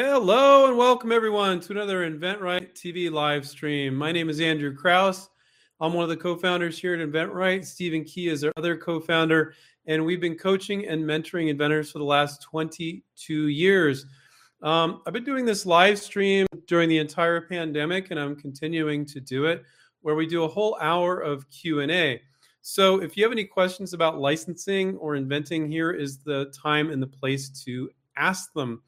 Hello and welcome everyone to another InventRight TV live stream. My name is Andrew Krauss. I'm one of the co-founders here at InventRight. Stephen Key is our other co-founder, and we've been coaching and mentoring inventors for the last 22 years. Um, I've been doing this live stream during the entire pandemic, and I'm continuing to do it, where we do a whole hour of Q&A. So if you have any questions about licensing or inventing, here is the time and the place to ask them.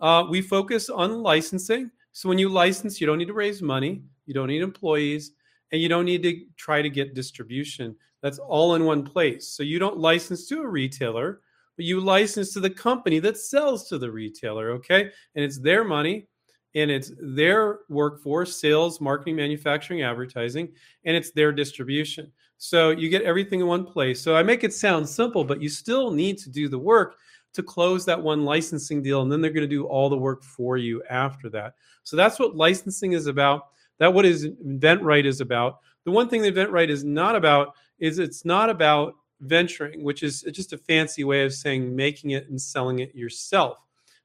Uh, we focus on licensing. So when you license, you don't need to raise money, you don't need employees, and you don't need to try to get distribution. That's all in one place. So you don't license to a retailer, but you license to the company that sells to the retailer, okay? And it's their money and it's their workforce, sales, marketing, manufacturing, advertising, and it's their distribution. So you get everything in one place. So I make it sound simple, but you still need to do the work to close that one licensing deal and then they're going to do all the work for you after that. So that's what licensing is about. That what is InventRight is about. The one thing that InventRight is not about is it's not about venturing, which is just a fancy way of saying making it and selling it yourself.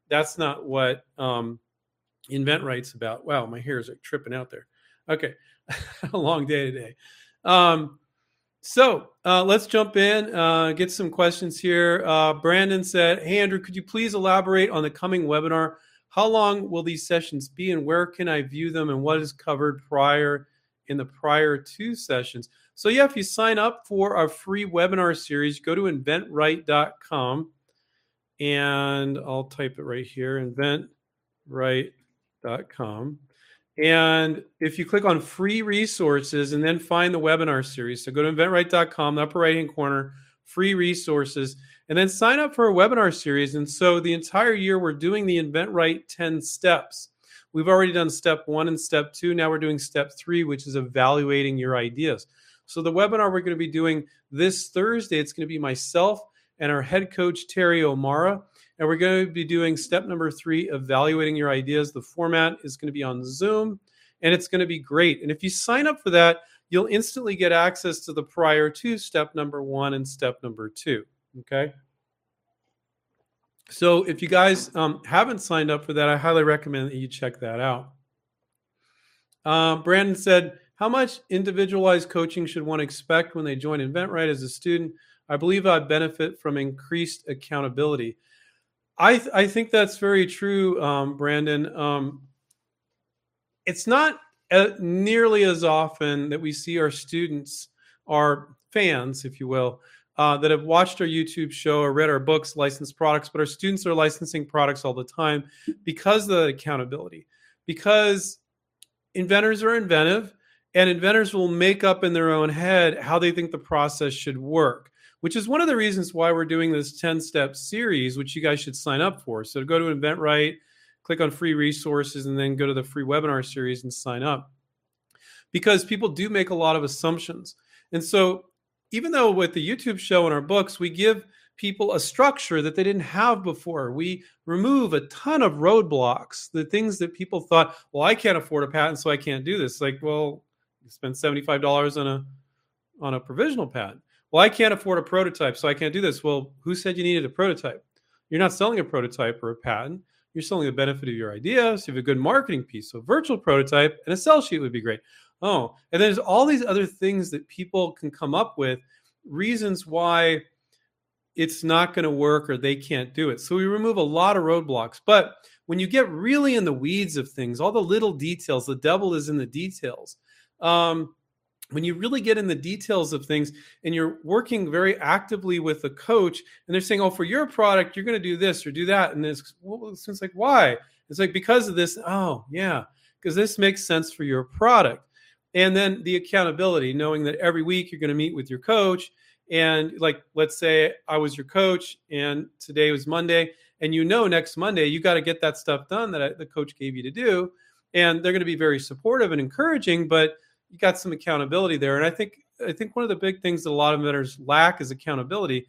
That's not what um, InventRight's about. Wow, my hairs are tripping out there. Okay, a long day today. Um, so uh, let's jump in, uh, get some questions here. Uh, Brandon said, Hey, Andrew, could you please elaborate on the coming webinar? How long will these sessions be and where can I view them and what is covered prior in the prior two sessions? So, yeah, if you sign up for our free webinar series, go to inventright.com and I'll type it right here inventright.com. And if you click on free resources and then find the webinar series, so go to inventright.com, the upper right hand corner, free resources, and then sign up for a webinar series. And so the entire year, we're doing the InventRight 10 steps. We've already done step one and step two. Now we're doing step three, which is evaluating your ideas. So the webinar we're going to be doing this Thursday, it's going to be myself and our head coach, Terry O'Mara. And we're going to be doing step number three, evaluating your ideas. The format is going to be on Zoom and it's going to be great. And if you sign up for that, you'll instantly get access to the prior two, step number one and step number two. Okay. So if you guys um, haven't signed up for that, I highly recommend that you check that out. Uh, Brandon said, How much individualized coaching should one expect when they join InventRight as a student? I believe I benefit from increased accountability. I th- I think that's very true, um, Brandon. Um, it's not uh, nearly as often that we see our students, our fans, if you will, uh, that have watched our YouTube show or read our books, licensed products, but our students are licensing products all the time because of the accountability. Because inventors are inventive, and inventors will make up in their own head how they think the process should work which is one of the reasons why we're doing this 10 step series, which you guys should sign up for. So go to InventRight, click on free resources, and then go to the free webinar series and sign up. Because people do make a lot of assumptions. And so even though with the YouTube show and our books, we give people a structure that they didn't have before. We remove a ton of roadblocks, the things that people thought, well, I can't afford a patent, so I can't do this. Like, well, you spend $75 on a on a provisional patent well, I can't afford a prototype, so I can't do this. Well, who said you needed a prototype? You're not selling a prototype or a patent. You're selling the benefit of your idea. So you have a good marketing piece. So virtual prototype and a sell sheet would be great. Oh, and there's all these other things that people can come up with, reasons why it's not going to work or they can't do it. So we remove a lot of roadblocks. But when you get really in the weeds of things, all the little details, the devil is in the details. Um, when you really get in the details of things and you're working very actively with a coach and they're saying oh for your product you're going to do this or do that and it's, well, it's like why? It's like because of this. Oh yeah because this makes sense for your product. And then the accountability knowing that every week you're going to meet with your coach and like let's say i was your coach and today was monday and you know next monday you got to get that stuff done that I, the coach gave you to do and they're going to be very supportive and encouraging but you got some accountability there. And I think I think one of the big things that a lot of inventors lack is accountability.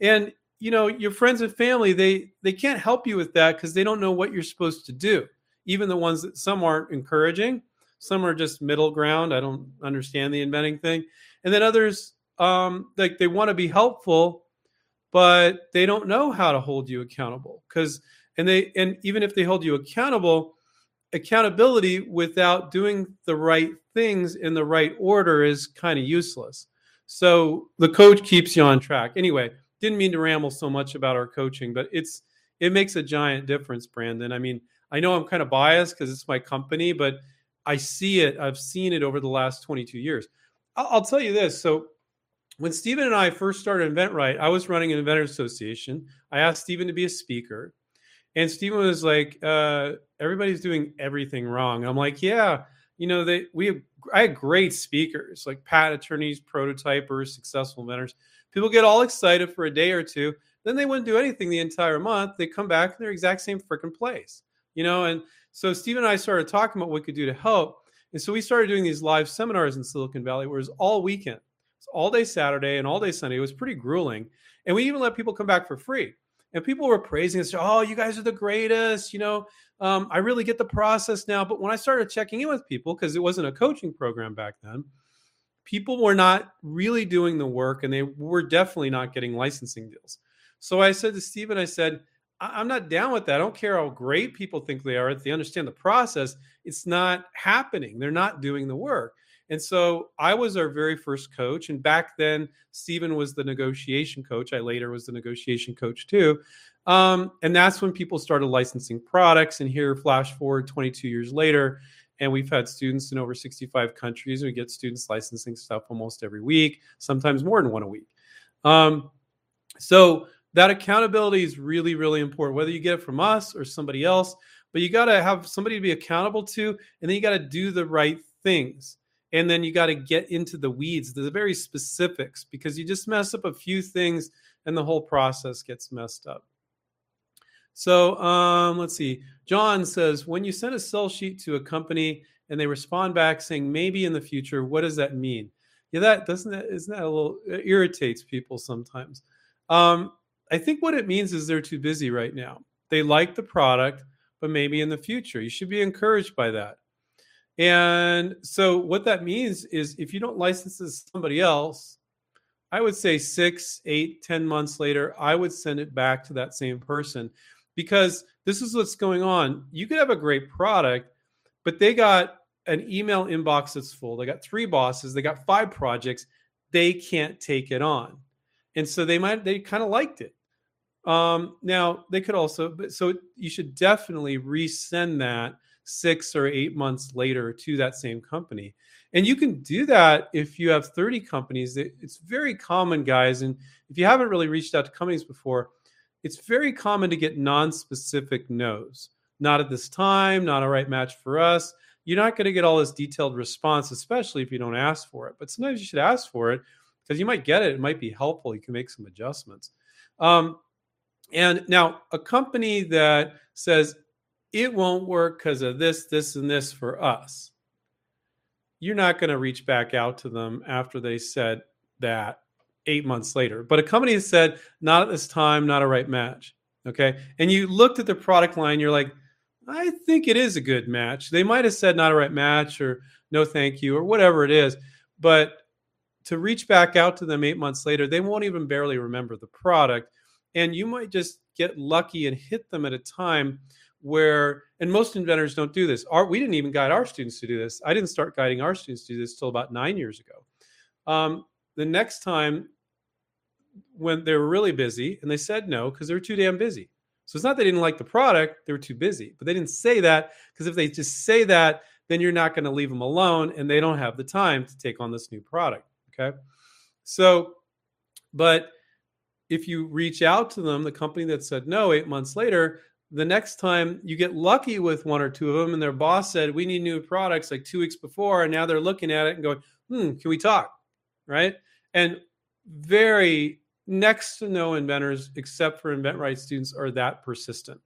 And you know, your friends and family, they they can't help you with that because they don't know what you're supposed to do. Even the ones that some aren't encouraging, some are just middle ground. I don't understand the inventing thing. And then others um like they want to be helpful, but they don't know how to hold you accountable because and they and even if they hold you accountable accountability without doing the right things in the right order is kind of useless. So the coach keeps you on track. Anyway didn't mean to ramble so much about our coaching but it's it makes a giant difference brandon. I mean i know i'm kind of biased because it's my company but i see it i've seen it over the last 22 years. I'll, I'll tell you this so when Stephen and I first started InventRight, I was running an inventor association. I asked Stephen to be a speaker, and Stephen was like, uh, "Everybody's doing everything wrong." I'm like, "Yeah, you know, they we have I had great speakers like Pat attorneys, prototypers, successful inventors. People get all excited for a day or two, then they wouldn't do anything the entire month. They come back in their exact same freaking place, you know." And so Stephen and I started talking about what we could do to help, and so we started doing these live seminars in Silicon Valley, where it was all weekend all day Saturday and all day Sunday. It was pretty grueling. And we even let people come back for free. And people were praising us, oh, you guys are the greatest. You know, um, I really get the process now. But when I started checking in with people, because it wasn't a coaching program back then, people were not really doing the work and they were definitely not getting licensing deals. So I said to Stephen, I said, I'm not down with that. I don't care how great people think they are. If they understand the process, it's not happening. They're not doing the work. And so I was our very first coach. And back then, Stephen was the negotiation coach. I later was the negotiation coach too. Um, and that's when people started licensing products. And here, flash forward 22 years later, and we've had students in over 65 countries. We get students licensing stuff almost every week, sometimes more than one a week. Um, so that accountability is really, really important, whether you get it from us or somebody else. But you got to have somebody to be accountable to, and then you got to do the right things and then you got to get into the weeds the very specifics because you just mess up a few things and the whole process gets messed up. So um, let's see. John says when you send a sell sheet to a company and they respond back saying maybe in the future what does that mean? Yeah that doesn't that isn't that a little irritates people sometimes. Um, i think what it means is they're too busy right now. They like the product but maybe in the future. You should be encouraged by that and so what that means is if you don't license to somebody else, I would say six, eight, ten months later, I would send it back to that same person because this is what's going on. You could have a great product, but they got an email inbox that's full. They got three bosses, they got five projects. They can't take it on. And so they might, they kind of liked it. Um, now they could also, but so you should definitely resend that six or eight months later to that same company. And you can do that if you have 30 companies. It's very common, guys. And if you haven't really reached out to companies before, it's very common to get non specific no's. Not at this time, not a right match for us. You're not going to get all this detailed response, especially if you don't ask for it. But sometimes you should ask for it because you might get it. It might be helpful. You can make some adjustments. Um, and now, a company that says, it won't work because of this, this, and this for us. You're not going to reach back out to them after they said that eight months later. But a company has said, not at this time, not a right match. Okay. And you looked at the product line, you're like, I think it is a good match. They might have said not a right match or no thank you or whatever it is. But to reach back out to them eight months later, they won't even barely remember the product. And you might just get lucky and hit them at a time where and most inventors don't do this. Our, we didn't even guide our students to do this. I didn't start guiding our students to do this till about nine years ago. Um, the next time when they were really busy and they said no because they were too damn busy. So it's not they didn't like the product they were too busy but they didn't say that because if they just say that then you're not going to leave them alone and they don't have the time to take on this new product okay? So but if you reach out to them the company that said no eight months later the next time you get lucky with one or two of them and their boss said we need new products like two weeks before and now they're looking at it and going hmm can we talk? Right? And very next to no inventors except for InventRight students are that persistent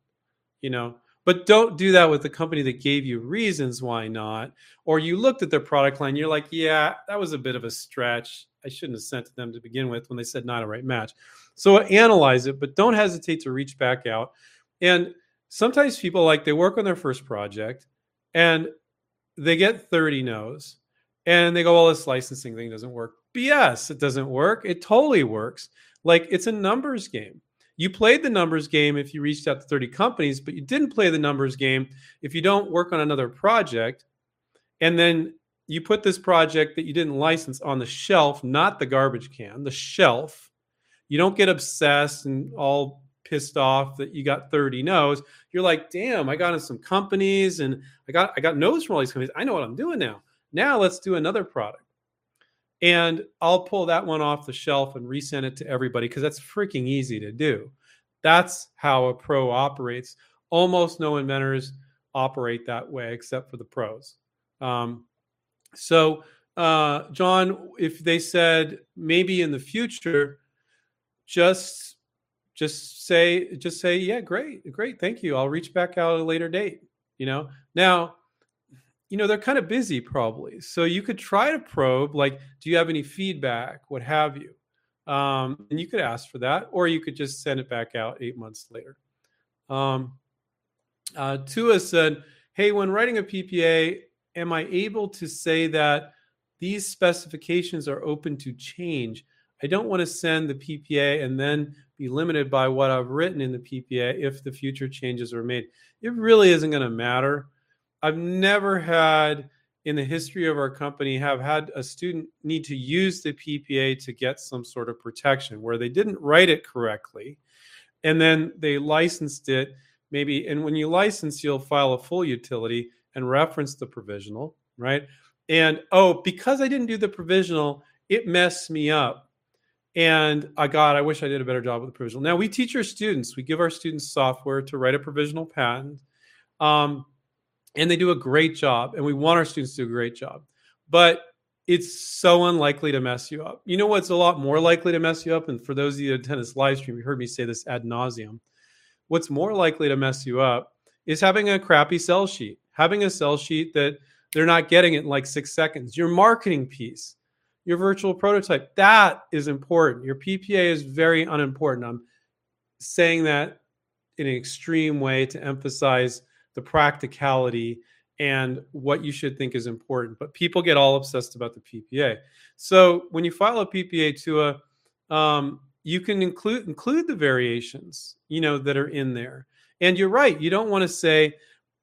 you know? But don't do that with the company that gave you reasons why not or you looked at their product line you're like yeah that was a bit of a stretch. I shouldn't have sent to them to begin with when they said not a right match. So analyze it but don't hesitate to reach back out and sometimes people like they work on their first project and they get 30 no's and they go, well, this licensing thing doesn't work. BS, it doesn't work. It totally works. Like it's a numbers game. You played the numbers game if you reached out to 30 companies, but you didn't play the numbers game if you don't work on another project. And then you put this project that you didn't license on the shelf, not the garbage can, the shelf. You don't get obsessed and all pissed off that you got 30 no's. You're like, damn, I got in some companies and I got I got no's from all these companies. I know what I'm doing now. Now let's do another product. And I'll pull that one off the shelf and resend it to everybody because that's freaking easy to do. That's how a pro operates. Almost no inventors operate that way except for the pros. Um, so, uh, John, if they said maybe in the future, just just say just say yeah, great, great, thank you. I'll reach back out at a later date. You know, now you know they're kind of busy probably so you could try to probe like do you have any feedback what have you um, and you could ask for that or you could just send it back out eight months later um, uh, tua said hey when writing a ppa am i able to say that these specifications are open to change i don't want to send the ppa and then be limited by what i've written in the ppa if the future changes are made it really isn't going to matter I've never had in the history of our company have had a student need to use the PPA to get some sort of protection where they didn't write it correctly and then they licensed it maybe and when you license you'll file a full utility and reference the provisional, right? And oh, because I didn't do the provisional, it messed me up. And I God, I wish I did a better job with the provisional. Now we teach our students, we give our students software to write a provisional patent. Um, and they do a great job and we want our students to do a great job but it's so unlikely to mess you up you know what's a lot more likely to mess you up and for those of you that attend this live stream you heard me say this ad nauseum what's more likely to mess you up is having a crappy sell sheet having a sell sheet that they're not getting it in like six seconds your marketing piece your virtual prototype that is important your ppa is very unimportant i'm saying that in an extreme way to emphasize the practicality and what you should think is important. But people get all obsessed about the PPA. So when you file a PPA to a, um, you can include include the variations, you know, that are in there. And you're right. You don't want to say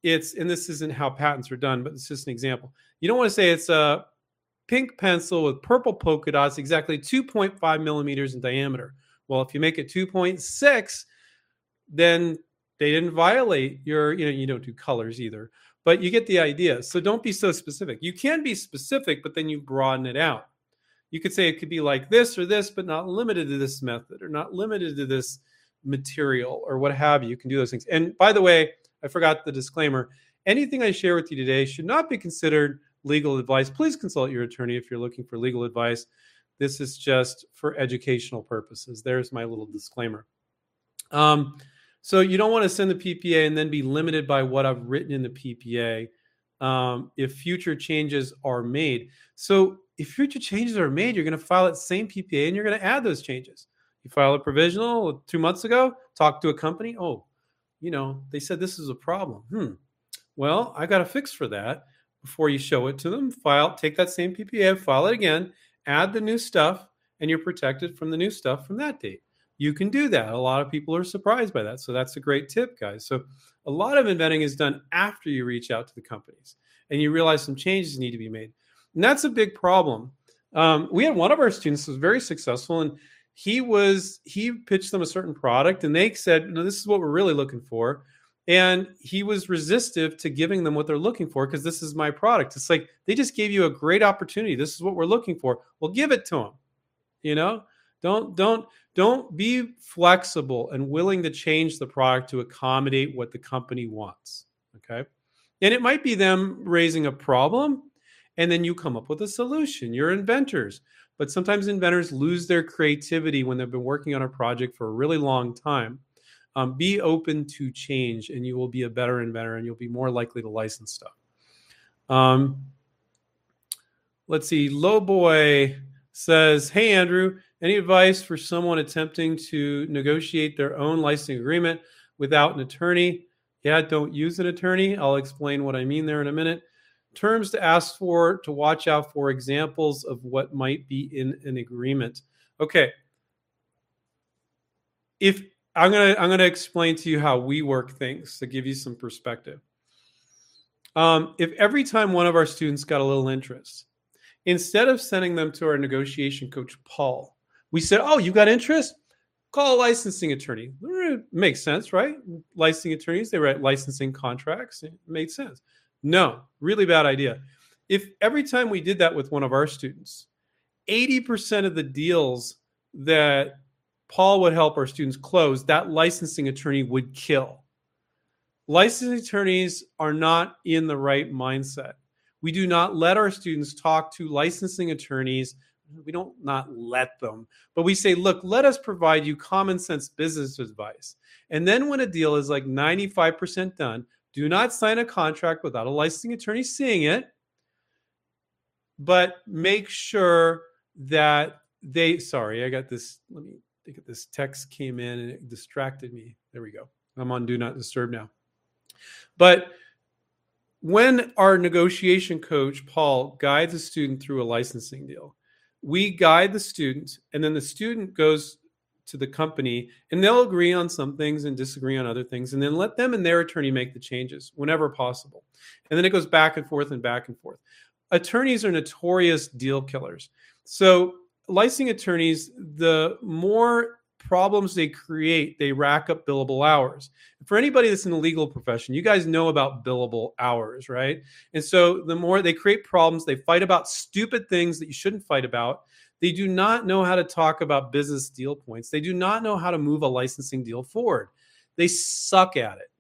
it's, and this isn't how patents are done, but it's just an example. You don't want to say it's a pink pencil with purple polka dots, exactly 2.5 millimeters in diameter. Well, if you make it 2.6, then they didn't violate your, you know, you don't do colors either, but you get the idea. So don't be so specific. You can be specific, but then you broaden it out. You could say it could be like this or this, but not limited to this method or not limited to this material or what have you. You can do those things. And by the way, I forgot the disclaimer. Anything I share with you today should not be considered legal advice. Please consult your attorney if you're looking for legal advice. This is just for educational purposes. There's my little disclaimer. Um, so you don't want to send the PPA and then be limited by what I've written in the PPA um, if future changes are made. So if future changes are made, you're going to file that same PPA and you're going to add those changes. You file a provisional two months ago, talk to a company. Oh, you know, they said this is a problem. Hmm. Well, I got a fix for that before you show it to them. File, take that same PPA, file it again, add the new stuff, and you're protected from the new stuff from that date you can do that. A lot of people are surprised by that. So that's a great tip, guys. So a lot of inventing is done after you reach out to the companies and you realize some changes need to be made. And that's a big problem. Um, we had one of our students was very successful and he was he pitched them a certain product and they said, no, this is what we're really looking for. And he was resistive to giving them what they're looking for because this is my product. It's like they just gave you a great opportunity. This is what we're looking for. Well, give it to them. You know, don't don't don't be flexible and willing to change the product to accommodate what the company wants. Okay. And it might be them raising a problem and then you come up with a solution. You're inventors. But sometimes inventors lose their creativity when they've been working on a project for a really long time. Um, be open to change and you will be a better inventor and you'll be more likely to license stuff. Um, let's see. Lowboy says, Hey, Andrew, any advice for someone attempting to negotiate their own licensing agreement without an attorney? Yeah, don't use an attorney. I'll explain what I mean there in a minute. Terms to ask for, to watch out for examples of what might be in an agreement. Okay. if I'm gonna I'm gonna explain to you how we work things to give you some perspective. Um, if every time one of our students got a little interest, instead of sending them to our negotiation coach Paul, we said, "Oh, you got interest? Call a licensing attorney." It makes sense, right? Licensing attorneys they write licensing contracts. It made sense. No, really bad idea. If every time we did that with one of our students, 80% of the deals that Paul would help our students close, that licensing attorney would kill. Licensing attorneys are not in the right mindset. We do not let our students talk to licensing attorneys. We don't not let them, but we say, look, let us provide you common sense business advice. And then when a deal is like 95% done, do not sign a contract without a licensing attorney seeing it, but make sure that they, sorry, I got this. Let me think this text came in and it distracted me. There we go. I'm on do not disturb now. But when our negotiation coach, Paul, guides a student through a licensing deal, we guide the student, and then the student goes to the company and they'll agree on some things and disagree on other things, and then let them and their attorney make the changes whenever possible. And then it goes back and forth and back and forth. Attorneys are notorious deal killers. So, licensing attorneys, the more problems they create, they rack up billable hours. For anybody that's in the legal profession, you guys know about billable hours, right? And so the more they create problems, they fight about stupid things that you shouldn't fight about. They do not know how to talk about business deal points. They do not know how to move a licensing deal forward. They suck at it.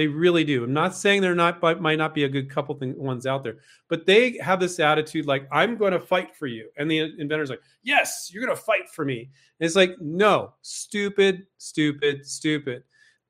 They really do. I'm not saying they're not but might not be a good couple thing, ones out there, but they have this attitude like I'm going to fight for you, and the inventor's like, "Yes, you're going to fight for me." And it's like, no, stupid, stupid, stupid.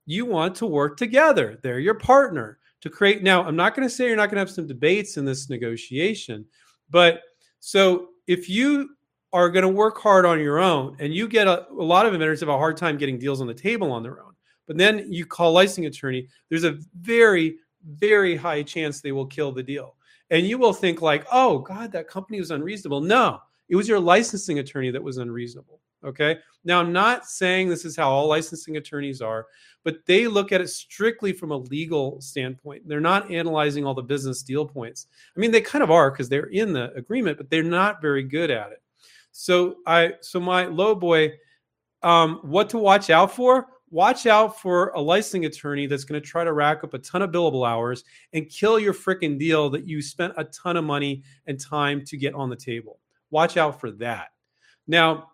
You want to work together. They're your partner to create. Now, I'm not going to say you're not going to have some debates in this negotiation, but so if you are going to work hard on your own, and you get a, a lot of inventors have a hard time getting deals on the table on their own but then you call licensing attorney, there's a very, very high chance they will kill the deal. And you will think like, oh God, that company was unreasonable. No, it was your licensing attorney that was unreasonable. Okay. Now I'm not saying this is how all licensing attorneys are, but they look at it strictly from a legal standpoint. They're not analyzing all the business deal points. I mean, they kind of are because they're in the agreement, but they're not very good at it. So I so my low boy, um, what to watch out for? Watch out for a licensing attorney that's going to try to rack up a ton of billable hours and kill your freaking deal that you spent a ton of money and time to get on the table. Watch out for that. Now,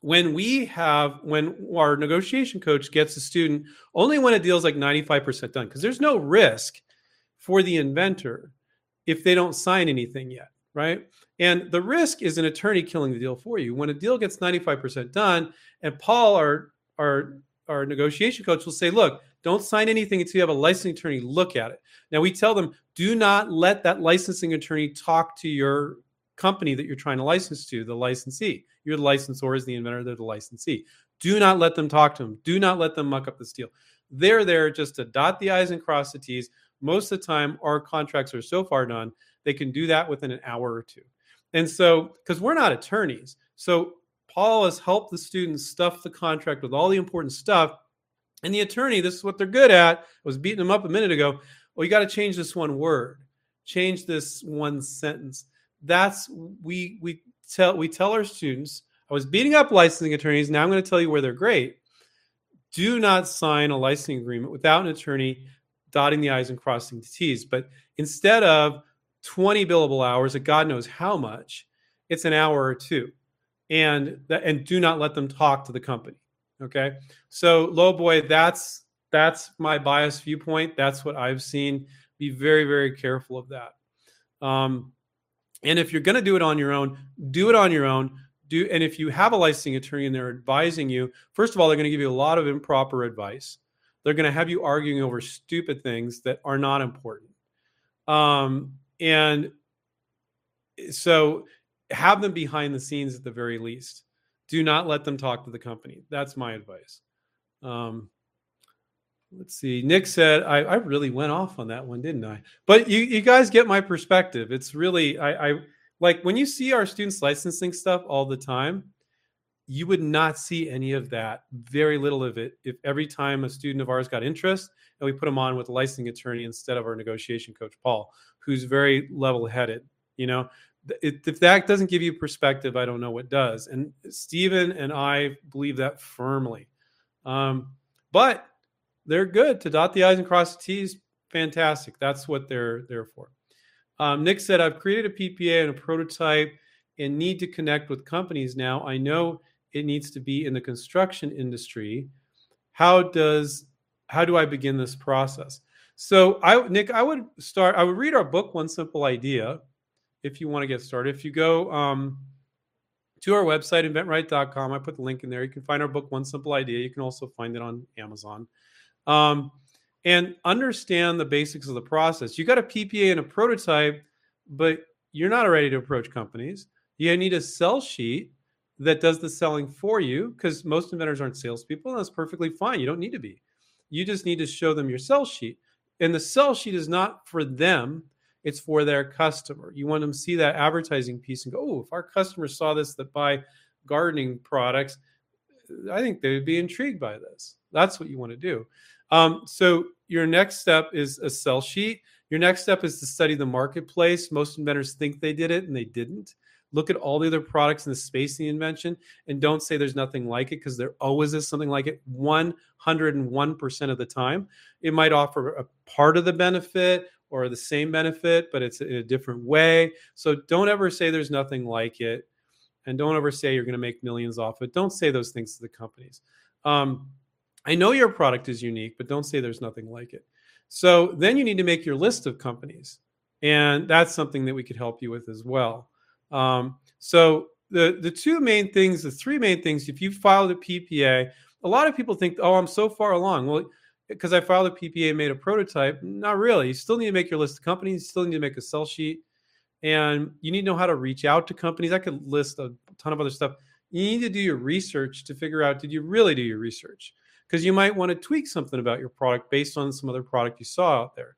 when we have when our negotiation coach gets a student only when a deal is like 95% done because there's no risk for the inventor if they don't sign anything yet right and the risk is an attorney killing the deal for you when a deal gets 95% done and paul our our our negotiation coach will say, look, don't sign anything until you have a licensing attorney look at it. Now we tell them, do not let that licensing attorney talk to your company that you're trying to license to, the licensee. You're the licensor is the inventor, they're the licensee. Do not let them talk to them. Do not let them muck up this deal. They're there just to dot the I's and cross the T's. Most of the time, our contracts are so far done, they can do that within an hour or two. And so, because we're not attorneys, so Paul has helped the students stuff the contract with all the important stuff. And the attorney, this is what they're good at. I was beating them up a minute ago. Well, you got to change this one word, change this one sentence. That's we we tell we tell our students. I was beating up licensing attorneys. Now I'm going to tell you where they're great. Do not sign a licensing agreement without an attorney dotting the I's and crossing the T's. But instead of 20 billable hours at God knows how much, it's an hour or two and that and do not let them talk to the company okay? So low boy that's that's my biased viewpoint. That's what i've seen. Be very very careful of that. Um, and if you're going to do it on your own do it on your own. Do and if you have a licensing attorney and they're advising you first of all they're going to give you a lot of improper advice. They're going to have you arguing over stupid things that are not important. Um, and so have them behind the scenes at the very least. Do not let them talk to the company. That's my advice. Um, let's see. Nick said, I, I really went off on that one, didn't I? But you, you guys get my perspective. It's really, I, I like when you see our students licensing stuff all the time, you would not see any of that, very little of it, if every time a student of ours got interest and we put them on with a licensing attorney instead of our negotiation coach, Paul, who's very level headed. You know, if that doesn't give you perspective, I don't know what does. And Stephen and I believe that firmly. Um, but they're good to dot the I's and cross the T's. Fantastic. That's what they're there for. Um, Nick said, I've created a PPA and a prototype and need to connect with companies now. I know it needs to be in the construction industry. How does how do I begin this process? So I Nick, I would start, I would read our book, One Simple Idea, if you want to get started. If you go um, to our website, inventright.com, I put the link in there. You can find our book, One Simple Idea. You can also find it on Amazon. Um, and understand the basics of the process. You got a PPA and a prototype, but you're not ready to approach companies. You need a sell sheet that does the selling for you because most inventors aren't salespeople. And that's perfectly fine. You don't need to be. You just need to show them your sell sheet. And the sell sheet is not for them, it's for their customer. You want them to see that advertising piece and go, oh, if our customers saw this that buy gardening products, I think they would be intrigued by this. That's what you want to do. Um, so your next step is a sell sheet. Your next step is to study the marketplace. Most inventors think they did it and they didn't. Look at all the other products in the space the invention and don't say there's nothing like it because there always is something like it 101% of the time. It might offer a part of the benefit or the same benefit, but it's in a different way. So don't ever say there's nothing like it. And don't ever say you're going to make millions off it. Don't say those things to the companies. Um, I know your product is unique, but don't say there's nothing like it. So then you need to make your list of companies. And that's something that we could help you with as well. Um, so the the two main things, the three main things, if you filed a PPA, a lot of people think, oh, I'm so far along. Well, because I filed a PPA, and made a prototype. Not really. You still need to make your list of companies. You still need to make a sell sheet, and you need to know how to reach out to companies. I could list a ton of other stuff. You need to do your research to figure out did you really do your research? Because you might want to tweak something about your product based on some other product you saw out there.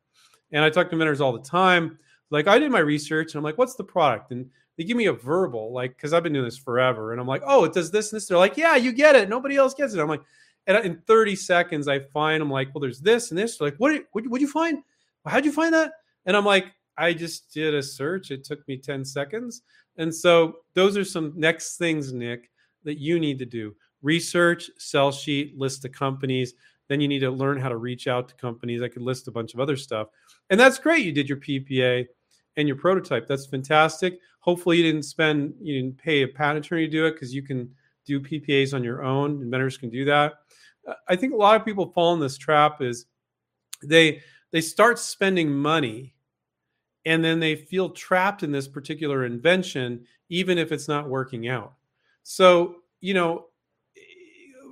And I talk to vendors all the time. Like I did my research, and I'm like, "What's the product?" And they give me a verbal, like, because I've been doing this forever. And I'm like, oh, it does this and this. They're like, yeah, you get it. Nobody else gets it. I'm like, and in 30 seconds, I find I'm like, well, there's this and this. They're like, what what would you find? How'd you find that? And I'm like, I just did a search. It took me 10 seconds. And so those are some next things, Nick, that you need to do. Research, sell sheet, list the companies. Then you need to learn how to reach out to companies. I could list a bunch of other stuff. And that's great. You did your PPA and your prototype. That's fantastic. Hopefully, you didn't spend, you didn't pay a patent attorney to do it because you can do PPAs on your own. Inventors can do that. Uh, I think a lot of people fall in this trap is they they start spending money and then they feel trapped in this particular invention even if it's not working out. So, you know,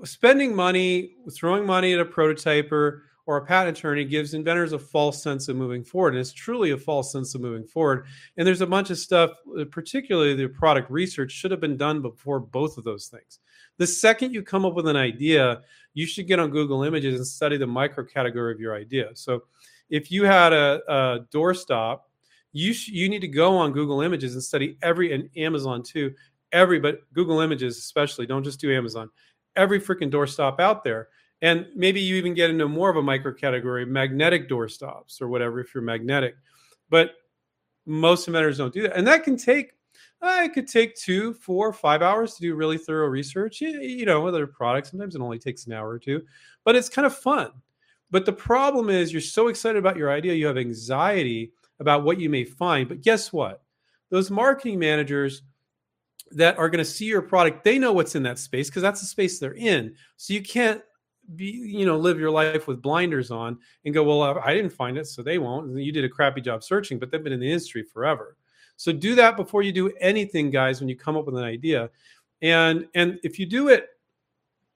spending money, throwing money at a prototyper or a patent attorney gives inventors a false sense of moving forward. And it's truly a false sense of moving forward. And there's a bunch of stuff, uh, particularly the product research, should have been done before both of those things. The second you come up with an idea, you should get on Google Images and study the micro category of your idea. So if you had a, a doorstop, you sh- you need to go on Google Images and study every and Amazon too, every but Google Images especially. Don't just do Amazon. Every freaking doorstop out there and maybe you even get into more of a micro category, magnetic door stops or whatever, if you're magnetic. But most inventors don't do that. And that can take, uh, it could take two, four, five hours to do really thorough research. You, you know, with other products, sometimes it only takes an hour or two, but it's kind of fun. But the problem is you're so excited about your idea, you have anxiety about what you may find. But guess what? Those marketing managers that are going to see your product, they know what's in that space because that's the space they're in. So you can't be you know live your life with blinders on and go well i didn't find it so they won't. You did a crappy job searching but they've been in the industry forever. So do that before you do anything guys when you come up with an idea. And and if you do it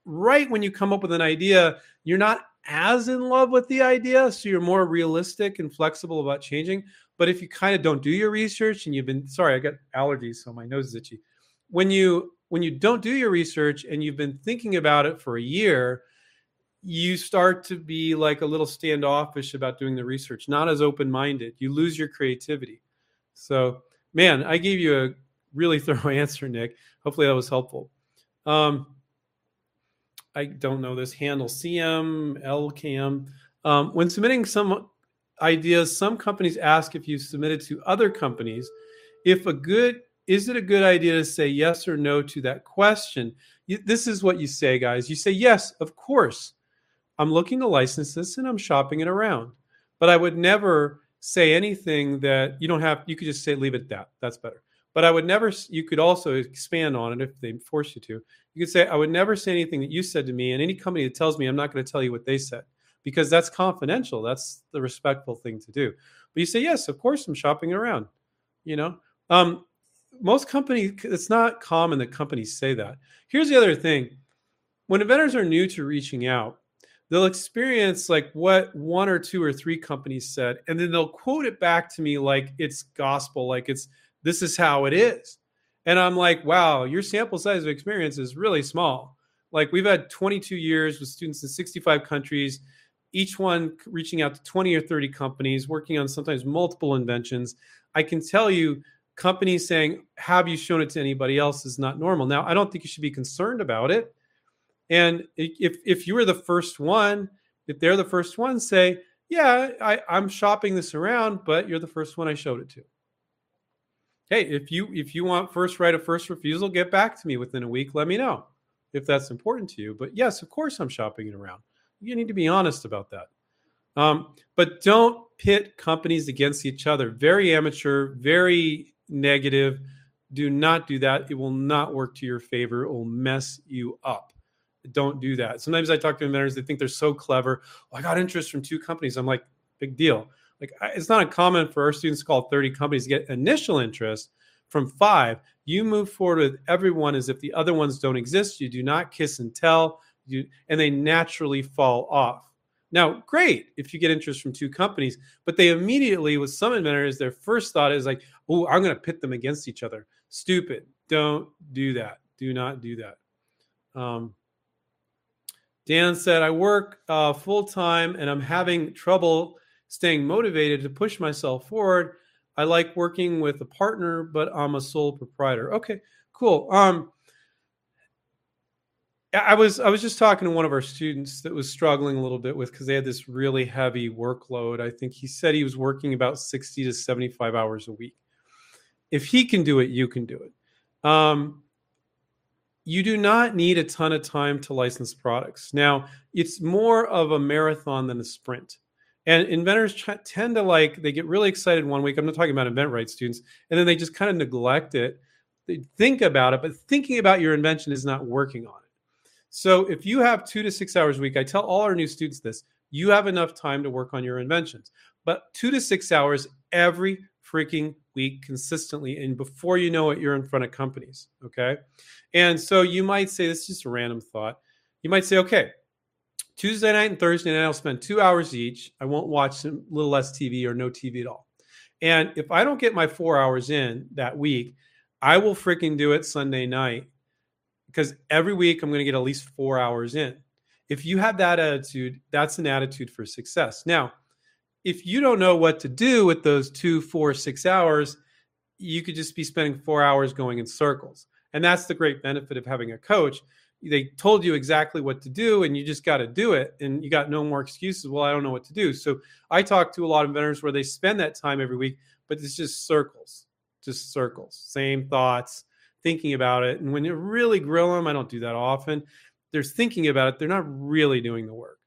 right when you come up with an idea you're not as in love with the idea so you're more realistic and flexible about changing. But if you kind of don't do your research and you've been sorry i got allergies so my nose is itchy. When you when you don't do your research and you've been thinking about it for a year you start to be like a little standoffish about doing the research, not as open minded. You lose your creativity. So, man, I gave you a really thorough answer, Nick. Hopefully that was helpful. Um, I don't know this handle CM LKM. Um, when submitting some ideas, some companies ask if you submitted to other companies. If a good is it a good idea to say yes or no to that question? This is what you say, guys. You say yes, of course. I'm looking to license this and I'm shopping it around. But I would never say anything that you don't have. You could just say leave it at that. That's better. But I would never. You could also expand on it if they force you to. You could say I would never say anything that you said to me, and any company that tells me I'm not going to tell you what they said because that's confidential. That's the respectful thing to do. But you say yes, of course I'm shopping around. You know, um, most companies. It's not common that companies say that. Here's the other thing: when inventors are new to reaching out, they'll experience like what one or two or three companies said and then they'll quote it back to me like it's gospel like it's this is how it is. And i'm like wow your sample size of experience is really small. Like we've had 22 years with students in 65 countries each one reaching out to 20 or 30 companies working on sometimes multiple inventions. I can tell you companies saying have you shown it to anybody else? is not normal. Now i don't think you should be concerned about it and if if you were the first one, if they're the first one, say, yeah, I, I'm shopping this around, but you're the first one I showed it to. Hey, if you if you want first right of first refusal, get back to me within a week. Let me know if that's important to you. But yes, of course, I'm shopping it around. You need to be honest about that. Um, but don't pit companies against each other. Very amateur, very negative. Do not do that. It will not work to your favor. It will mess you up don't do that. Sometimes I talk to inventors, they think they're so clever. Oh, I got interest from two companies. I'm like, big deal. Like, it's not uncommon for our students to call 30 companies to get initial interest from five. You move forward with everyone as if the other ones don't exist. You do not kiss and tell, you, and they naturally fall off. Now, great if you get interest from two companies, but they immediately, with some inventors, their first thought is like, oh, I'm going to pit them against each other. Stupid. Don't do that. Do not do that. Um, Dan said, I work uh, full time and I'm having trouble staying motivated to push myself forward. I like working with a partner, but I'm a sole proprietor. Okay, cool. Um, I was I was just talking to one of our students that was struggling a little bit with because they had this really heavy workload. I think he said he was working about 60 to 75 hours a week. If he can do it, you can do it. Um, you do not need a ton of time to license products. Now, it's more of a marathon than a sprint. And inventors tend to like, they get really excited one week. I'm not talking about InventRight students. And then they just kind of neglect it. They think about it, but thinking about your invention is not working on it. So if you have two to six hours a week, I tell all our new students this you have enough time to work on your inventions. But two to six hours every freaking week consistently. And before you know it, you're in front of companies. Okay. And so you might say, this is just a random thought. You might say, okay, Tuesday night and Thursday night, I'll spend two hours each. I won't watch a little less TV or no TV at all. And if I don't get my four hours in that week, I will freaking do it Sunday night because every week I'm going to get at least four hours in. If you have that attitude, that's an attitude for success. Now, if you don't know what to do with those two, four, six hours, you could just be spending four hours going in circles. And that's the great benefit of having a coach. They told you exactly what to do, and you just got to do it. And you got no more excuses. Well, I don't know what to do. So I talk to a lot of inventors where they spend that time every week, but it's just circles, just circles, same thoughts, thinking about it. And when you really grill them, I don't do that often. They're thinking about it. They're not really doing the work,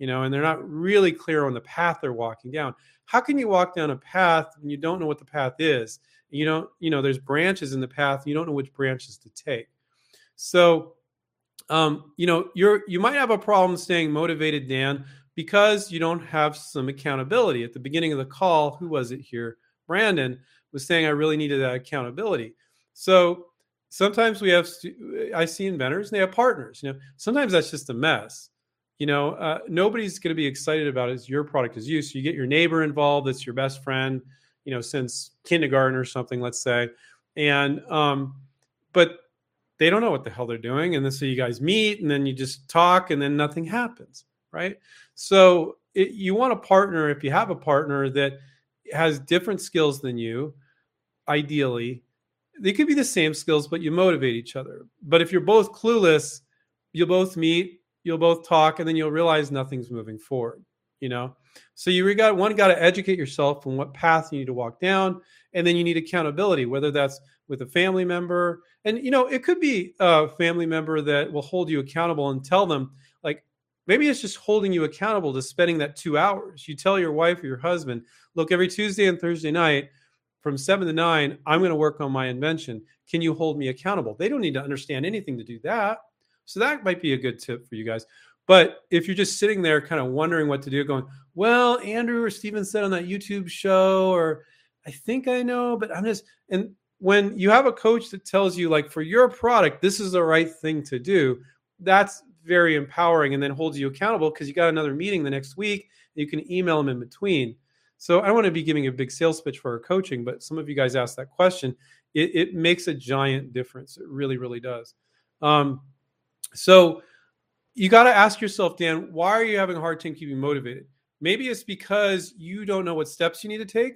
you know, and they're not really clear on the path they're walking down. How can you walk down a path when you don't know what the path is? you don't you know there's branches in the path you don't know which branches to take. So um, you know you're you might have a problem staying motivated dan because you don't have some accountability. At the beginning of the call who was it here? Brandon was saying i really needed that accountability. So sometimes we have i see inventors and they have partners you know. Sometimes that's just a mess you know uh, nobody's going to be excited about it as your product is used so you get your neighbor involved that's your best friend you know since kindergarten or something let's say and um but they don't know what the hell they're doing and then so you guys meet and then you just talk and then nothing happens right so it, you want a partner if you have a partner that has different skills than you ideally they could be the same skills, but you motivate each other. But if you're both clueless, you'll both meet, you'll both talk, and then you'll realize nothing's moving forward. You know, so you got one got to educate yourself on what path you need to walk down, and then you need accountability, whether that's with a family member, and you know it could be a family member that will hold you accountable and tell them like maybe it's just holding you accountable to spending that two hours. You tell your wife or your husband, look, every Tuesday and Thursday night from seven to nine, I'm going to work on my invention. Can you hold me accountable? They don't need to understand anything to do that. So that might be a good tip for you guys. But if you're just sitting there kind of wondering what to do, going, well, Andrew or Stephen said on that YouTube show, or I think I know, but I'm just, and when you have a coach that tells you, like, for your product, this is the right thing to do, that's very empowering and then holds you accountable because you got another meeting the next week. You can email them in between. So I don't want to be giving a big sales pitch for our coaching, but some of you guys asked that question. It, it makes a giant difference. It really, really does. Um, so you got to ask yourself, Dan, why are you having a hard time keeping motivated? Maybe it's because you don't know what steps you need to take.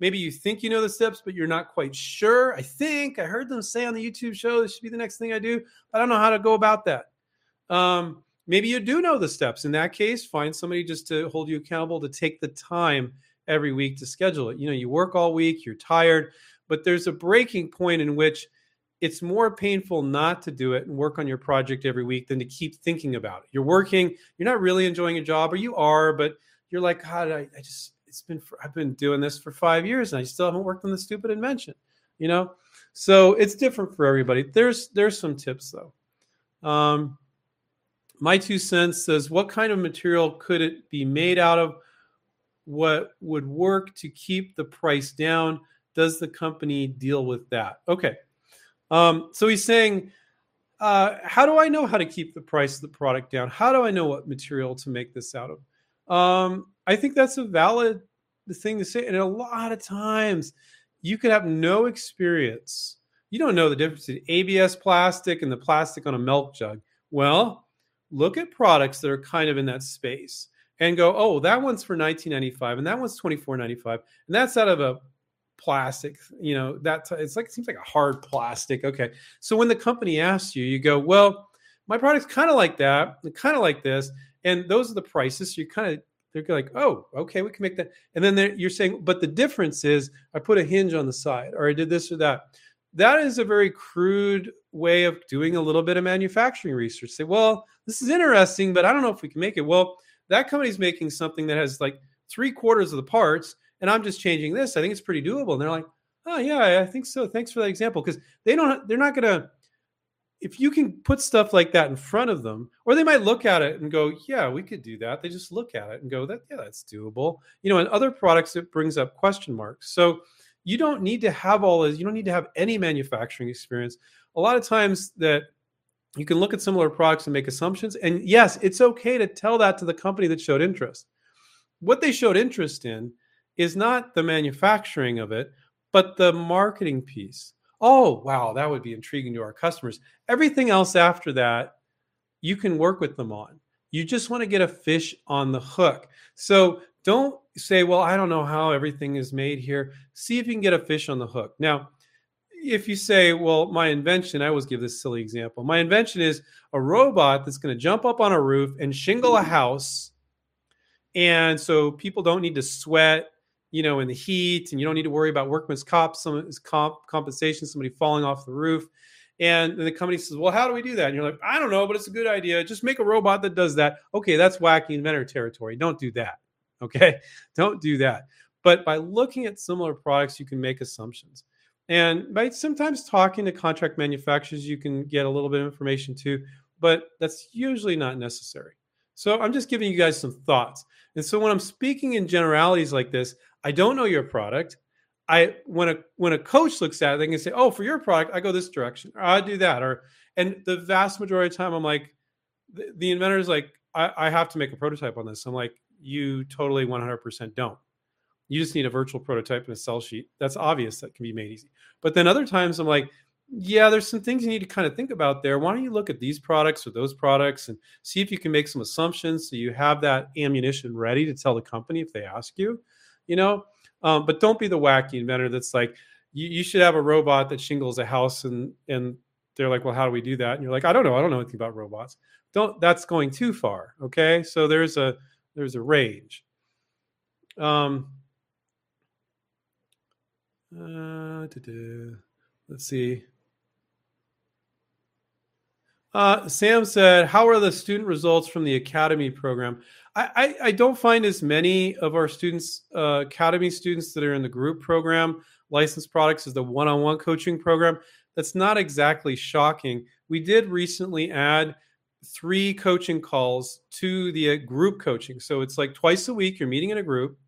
Maybe you think you know the steps, but you're not quite sure. I think I heard them say on the YouTube show this should be the next thing I do. I don't know how to go about that. Um, maybe you do know the steps. In that case, find somebody just to hold you accountable to take the time every week to schedule it. You know, you work all week, you're tired, but there's a breaking point in which it's more painful not to do it and work on your project every week than to keep thinking about it. You're working, you're not really enjoying your job, or you are, but you're like, God, I, I just, it's been, I've been doing this for five years and I still haven't worked on the stupid invention, you know? So it's different for everybody. There's, there's some tips though. Um, my two cents says, what kind of material could it be made out of? what would work to keep the price down? Does the company deal with that? Okay. Um, so he's saying, uh, how do I know how to keep the price of the product down? How do I know what material to make this out of? Um, I think that's a valid thing to say. And a lot of times you could have no experience. You don't know the difference between ABS plastic and the plastic on a milk jug. Well, look at products that are kind of in that space and go, oh, that one's for 1995 and that one's 24.95 and that's out of a plastic, you know, that it's like it seems like a hard plastic. Okay. So when the company asks you, you go, well, my product's kind of like that, kind of like this, and those are the prices. So you kind of they're like, oh, okay, we can make that. And then you're saying, but the difference is I put a hinge on the side, or I did this or that. That is a very crude way of doing a little bit of manufacturing research. Say, well, this is interesting, but I don't know if we can make it. Well, that company's making something that has like three quarters of the parts, and I'm just changing this. I think it's pretty doable. And they're like, oh yeah, I think so. Thanks for that example. Because they don't, they're not gonna. If you can put stuff like that in front of them, or they might look at it and go, "Yeah, we could do that." They just look at it and go, "That yeah, that's doable." You know, and other products it brings up question marks. So you don't need to have all this. You don't need to have any manufacturing experience. A lot of times that you can look at similar products and make assumptions. And yes, it's okay to tell that to the company that showed interest. What they showed interest in is not the manufacturing of it, but the marketing piece. Oh, wow, that would be intriguing to our customers. Everything else after that, you can work with them on. You just want to get a fish on the hook. So don't say, well, I don't know how everything is made here. See if you can get a fish on the hook. Now, if you say, well, my invention, I always give this silly example. My invention is a robot that's going to jump up on a roof and shingle a house. And so people don't need to sweat, you know, in the heat, and you don't need to worry about workman's comp, some comp, compensation, somebody falling off the roof. And the company says, well, how do we do that? And you're like, I don't know, but it's a good idea. Just make a robot that does that. Okay, that's wacky inventor territory. Don't do that. Okay, don't do that. But by looking at similar products, you can make assumptions. And by sometimes talking to contract manufacturers, you can get a little bit of information too, but that's usually not necessary. So I'm just giving you guys some thoughts. And so when I'm speaking in generalities like this, I don't know your product. I when a when a coach looks at it, they can say, "Oh, for your product, I go this direction, or I do that." Or and the vast majority of time, I'm like, the, the inventor is like, I, I have to make a prototype on this." I'm like, "You totally 100% don't." You just need a virtual prototype and a sell sheet. That's obvious. That can be made easy. But then other times I'm like, yeah, there's some things you need to kind of think about there. Why don't you look at these products or those products and see if you can make some assumptions so you have that ammunition ready to tell the company if they ask you, you know? Um, but don't be the wacky inventor that's like, you, you should have a robot that shingles a house and and they're like well how do we do that? And you're like i don't know. I don't know anything about robots. Don't that's going too far okay? So there's a there's a range. Um uh, let's see. Uh, Sam said, "How are the student results from the academy program?" I, I, don't find as many of our students, uh, academy students, that are in the group program licensed products as the one-on-one coaching program. That's not exactly shocking. We did recently add three coaching calls to the uh, group coaching, so it's like twice a week. You're meeting in a group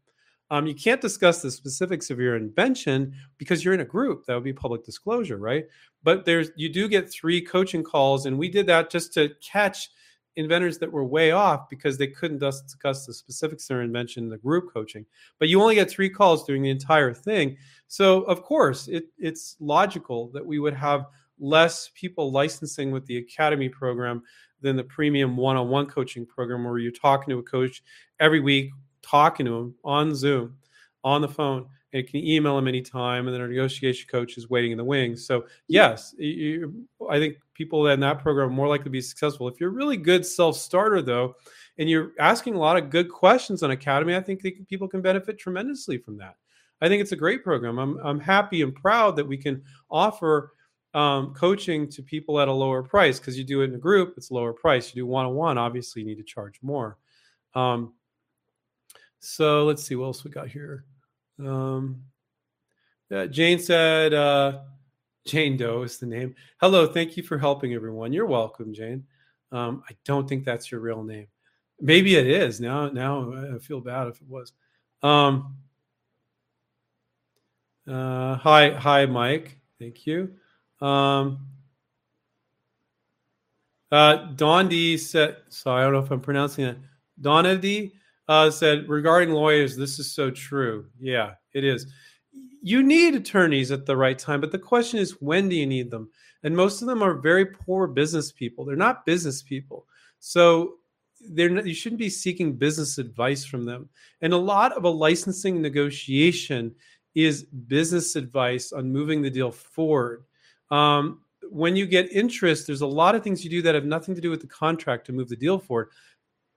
um, you can't discuss the specifics of your invention because you're in a group. That would be public disclosure, right? But there's you do get three coaching calls, and we did that just to catch inventors that were way off because they couldn't discuss the specifics of their invention in the group coaching. But you only get three calls during the entire thing. So of course, it, it's logical that we would have less people licensing with the academy program than the premium one-on-one coaching program where you're talking to a coach every week talking to him on Zoom, on the phone, and you can email him anytime. And then our negotiation coach is waiting in the wings. So yes, you, I think people in that program are more likely to be successful. If you're really good self starter though, and you're asking a lot of good questions on Academy, I think people can benefit tremendously from that. I think it's a great program. I'm I'm happy and proud that we can offer um, coaching to people at a lower price because you do it in a group, it's lower price. You do one on one, obviously, you need to charge more. Um, so let's see what else we got here. Um, Jane said, uh, Jane Doe is the name. Hello, thank you for helping everyone. You're welcome, Jane. Um, I don't think that's your real name. Maybe it is. Now, now I feel bad if it was. Um, uh, hi, hi, Mike. Thank you. Um, uh, Don D said, so I don't know if I'm pronouncing it. Donna D uh, said regarding lawyers, this is so true. Yeah, it is. You need attorneys at the right time, but the question is, when do you need them? And most of them are very poor business people. They're not business people, so they're not, you shouldn't be seeking business advice from them. And a lot of a licensing negotiation is business advice on moving the deal forward. Um, when you get interest, there's a lot of things you do that have nothing to do with the contract to move the deal forward.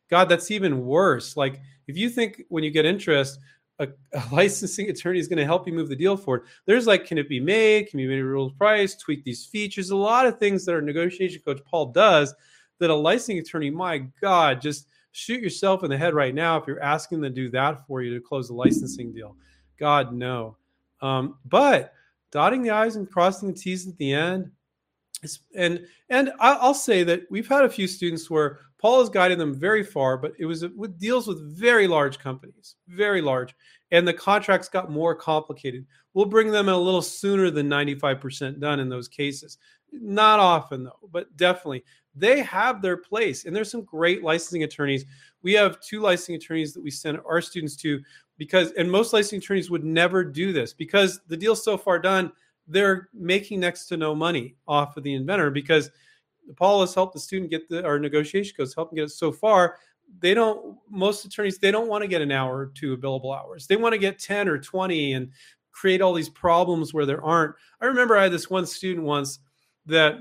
God, that's even worse. Like if you think when you get interest, a, a licensing attorney is going to help you move the deal forward. There's like, can it be made? Can be made a rules price? Tweak these features. A lot of things that our negotiation coach Paul does that a licensing attorney, my God, just shoot yourself in the head right now if you're asking them to do that for you to close a licensing deal. God, no. Um, but dotting the I's and crossing the T's at the end, and and I'll say that we've had a few students where Paul has guided them very far, but it was with deals with very large companies, very large, and the contracts got more complicated. We'll bring them a little sooner than 95% done in those cases. Not often though, but definitely they have their place. And there's some great licensing attorneys. We have two licensing attorneys that we send our students to because, and most licensing attorneys would never do this because the deal's so far done they're making next to no money off of the inventor because Paul has helped the student get the our negotiation goes help them get it so far. They don't most attorneys they don't want to get an hour or two billable hours. They want to get 10 or 20 and create all these problems where there aren't. I remember I had this one student once that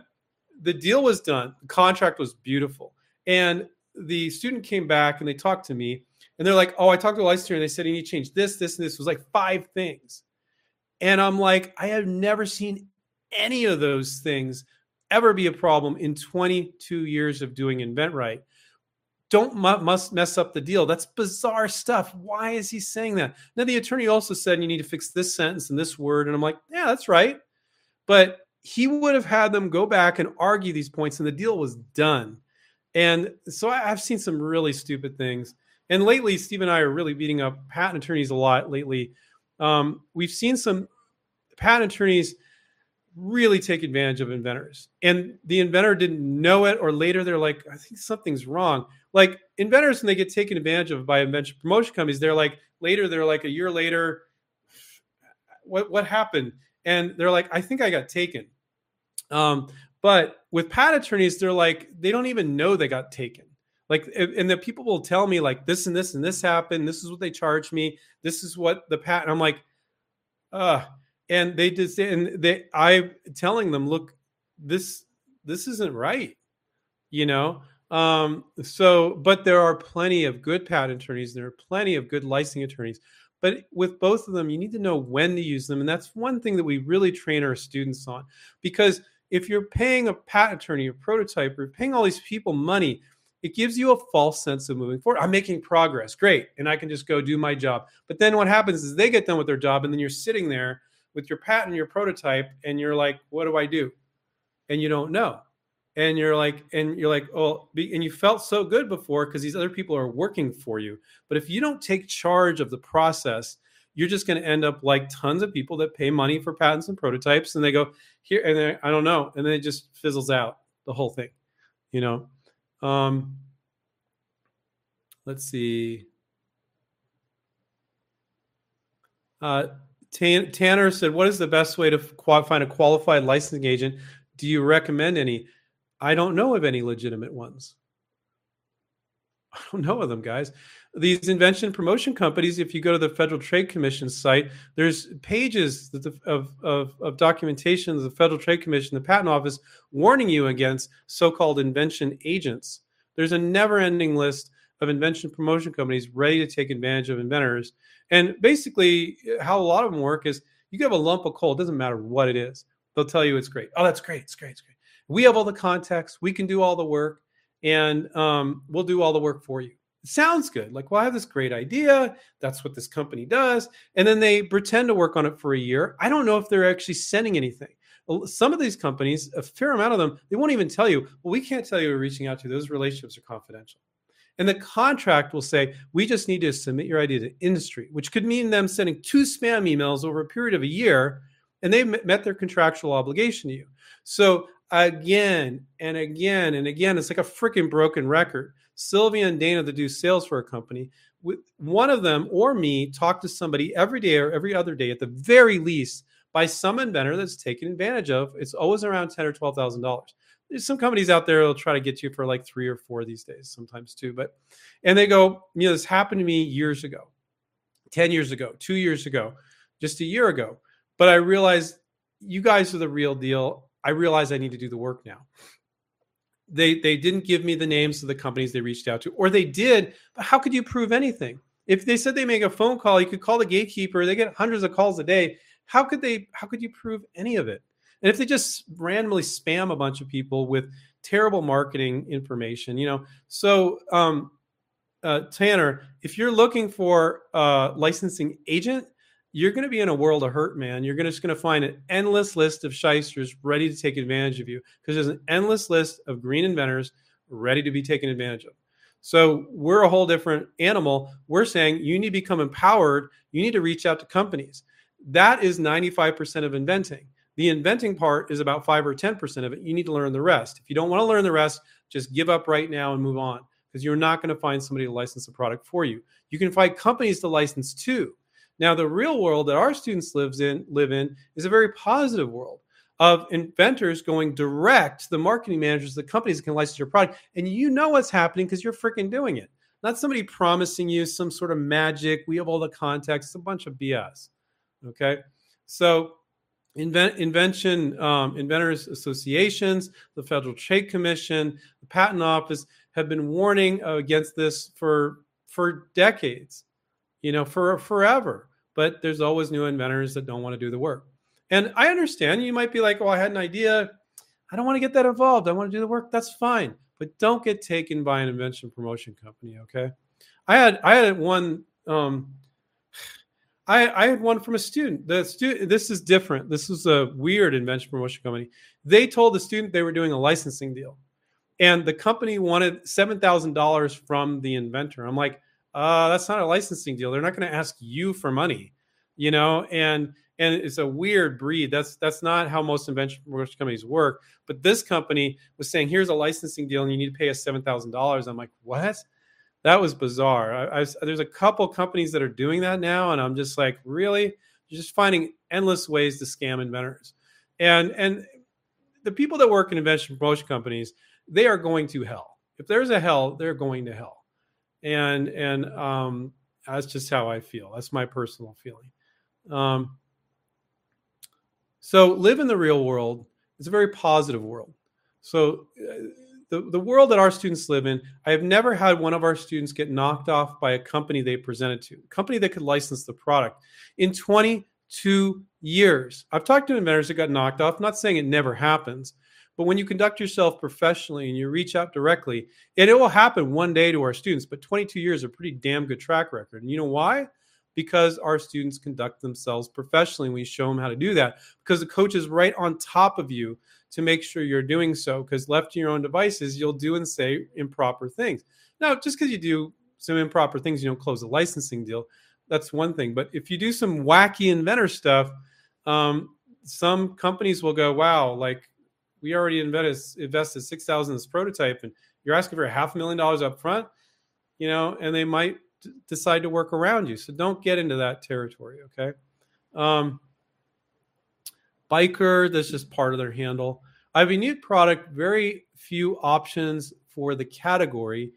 the deal was done, the contract was beautiful. And the student came back and they talked to me and they're like, Oh, I talked to the licensor and they said you need to change this, this, and this it was like five things. And I'm like, I have never seen any of those things ever be a problem in 22 years of doing InventRight. Don't must mess up the deal. That's bizarre stuff. Why is he saying that? Now the attorney also said you need to fix this sentence and this word, and I'm like, yeah, that's right. But he would have had them go back and argue these points, and the deal was done. And so I've seen some really stupid things. And lately, Steve and I are really beating up patent attorneys a lot lately um, we've seen some patent attorneys really take advantage of inventors. And the inventor didn't know it or later they're like i think something's wrong. Like inventors when they get taken advantage of by invention promotion companies they're like later they're like a year later what what happened? And they're like i think i got taken. Um, but with patent attorneys they're like they don't even know they got taken. Like and the people will tell me like this and this and this happened. This is what they charged me. This is what the patent i'm like uh and they just and they I telling them, look, this this isn't right, you know. Um, so, but there are plenty of good patent attorneys. There are plenty of good licensing attorneys. But with both of them, you need to know when to use them, and that's one thing that we really train our students on. Because if you're paying a patent attorney, a prototype, or paying all these people money, it gives you a false sense of moving forward. I'm making progress, great, and I can just go do my job. But then what happens is they get done with their job, and then you're sitting there with your patent, your prototype, and you're like, what do I do? And you don't know. And you're like and you're like oh and you felt so good before because these other people are working for you. But if you don't take charge of the process you're just going to end up like tons of people that pay money for patents and prototypes and they go here and then i don't know and then it just fizzles out the whole thing you know? Um let's see. Uh tanner said what is the best way to find a qualified licensing agent do you recommend any I don't know of any legitimate ones. I don't know of them, guys. These invention promotion companies, if you go to the Federal Trade Commission site, there's pages of, of, of documentation of the Federal Trade Commission, the Patent Office, warning you against so called invention agents. There's a never ending list of invention promotion companies ready to take advantage of inventors. And basically, how a lot of them work is you have a lump of coal, it doesn't matter what it is. They'll tell you it's great. Oh, that's great. It's great. It's great we have all the context we can do all the work and um, we'll do all the work for you it sounds good like well i have this great idea that's what this company does and then they pretend to work on it for a year i don't know if they're actually sending anything some of these companies a fair amount of them they won't even tell you well we can't tell you we're reaching out to those relationships are confidential and the contract will say we just need to submit your idea to industry which could mean them sending two spam emails over a period of a year and they've met their contractual obligation to you so again and again and again. It's like a freaking broken record. Sylvia and Dana that do sales for a company, one of them or me talk to somebody every day or every other day at the very least by some inventor that's taken advantage of. It's always around ten or twelve thousand dollars. There's some companies out there that'll try to get you for like three or four these days, sometimes two. But and they go, you know, this happened to me years ago, ten years ago, two years ago, just a year ago. But I realized you guys are the real deal. I realize I need to do the work now. They they didn't give me the names of the companies they reached out to, or they did, but how could you prove anything? If they said they make a phone call, you could call the gatekeeper. They get hundreds of calls a day. How could they? How could you prove any of it? And if they just randomly spam a bunch of people with terrible marketing information, you know, so um, uh, Tanner, if you're looking for a licensing agent, you're going to be in a world of hurt, man. You're just going to find an endless list of shysters ready to take advantage of you because there's an endless list of green inventors ready to be taken advantage of. So we're a whole different animal. We're saying you need to become empowered. You need to reach out to companies. That is 95% of inventing. The inventing part is about 5 or 10% of it. You need to learn the rest. If you don't want to learn the rest, just give up right now and move on because you're not going to find somebody to license a product for you. You can find companies to license to now, the real world that our students lives in live in is a very positive world of inventors going direct to the marketing managers, the companies that can license your product, and you know what's happening because you're freaking doing it. Not somebody promising you some sort of magic. We have all the context. It's a bunch of BS. Okay, so invent, invention um, inventors associations, the Federal Trade Commission, the Patent Office have been warning against this for for decades. You know, for forever but there's always new inventors that don't want to do the work. And I understand you might be like, oh, I had an idea. I don't want to get that involved. I want to do the work. That's fine. But don't get taken by an invention promotion company. Okay. I had I had one um I, I had one from a student. The student this is different. This is a weird invention promotion company. They told the student they were doing a licensing deal. And the company wanted seven thousand dollars from the inventor. I'm like, uh, that's not a licensing deal. They're not going to ask you for money, you know, and and it's a weird breed. That's that's not how most invention promotion companies work. But this company was saying, here's a licensing deal, and you need to pay us seven thousand dollars. I'm like, what? That was bizarre. I, I, there's a couple companies that are doing that now, and I'm just like, really? You're just finding endless ways to scam inventors, and and the people that work in invention promotion companies, they are going to hell. If there's a hell, they're going to hell and and um, that's just how I feel. That's my personal feeling. Um, So live in the real world. It's a very positive world. So uh, the, the world that our students live in, I have never had one of our students get knocked off by a company they presented to, a company that could license the product. In 22 years, I've talked to inventors that got knocked off, not saying it never happens, but when you conduct yourself professionally and you reach out directly, and it will happen one day to our students, but 22 years is a pretty damn good track record. And you know why? Because our students conduct themselves professionally we show them how to do that. Because the coach is right on top of you to make sure you're doing so. Because left to your own devices, you'll do and say improper things. Now, just because you do some improper things, you don't close a licensing deal. That's one thing. But if you do some wacky inventor stuff, um, some companies will go, wow, like we already invested invested six thousand in this prototype, and you're asking for a half a million dollars up front, you know, and they might d- decide to work around you. So don't get into that territory, okay? Um, biker, that's just part of their handle. I have a unique product, very few options for the category.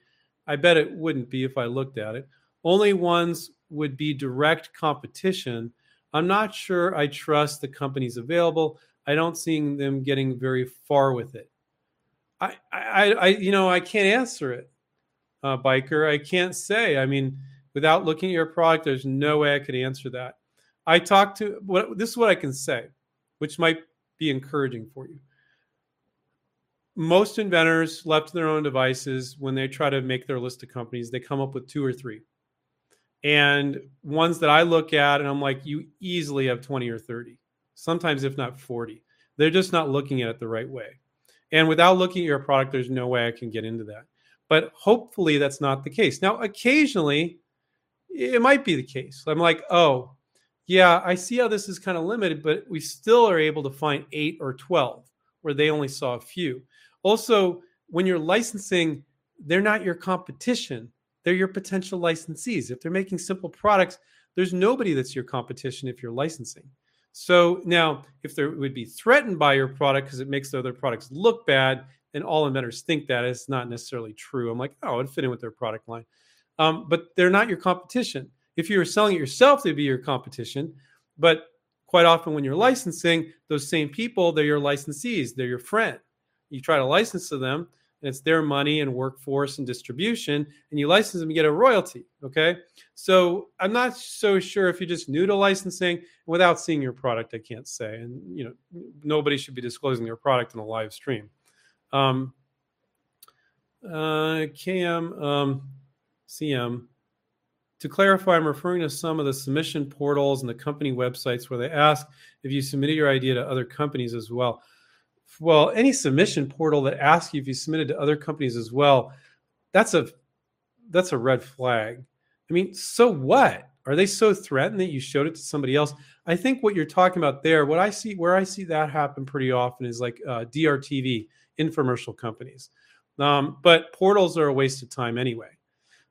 I bet it wouldn't be if I looked at it. Only ones would be direct competition. I'm not sure I trust the companies available. I don't see them getting very far with it. I, I, I you know, I can't answer it, uh, biker. I can't say. I mean, without looking at your product, there's no way I could answer that. I talked to what this is what I can say, which might be encouraging for you. Most inventors left to their own devices, when they try to make their list of companies, they come up with two or three. And ones that I look at, and I'm like, you easily have 20 or 30 sometimes if not 40. They're just not looking at it the right way. And without looking at your product, there's no way I can get into that. But hopefully that's not the case. Now, occasionally it might be the case. I'm like, oh, yeah, I see how this is kind of limited, but we still are able to find eight or 12 where they only saw a few. Also, when you're licensing, they're not your competition, they're your potential licensees. If they're making simple products, there's nobody that's your competition if you're licensing. So now, if they would be threatened by your product because it makes the other products look bad, and all inventors think that it's not necessarily true. I'm like, oh, it'd fit in with their product line, um, but they're not your competition. If you were selling it yourself, they'd be your competition. But quite often, when you're licensing, those same people, they're your licensees, they're your friend. You try to license to them, and it's their money and workforce and distribution, and you license them, you get a royalty. Okay. So I'm not so sure if you're just new to licensing without seeing your product, I can't say. And, you know, nobody should be disclosing their product in a live stream. Um, uh, KM, um, CM, to clarify, I'm referring to some of the submission portals and the company websites where they ask if you submitted your idea to other companies as well well, any submission portal that asks you if you submitted to other companies as well, that's a that's a red flag. I mean, so what? Are they so threatened that you showed it to somebody else? I think what you're talking about there, what I see, where I see that happen pretty often is like uh, DRTV infomercial companies. Um, but portals are a waste of time anyway.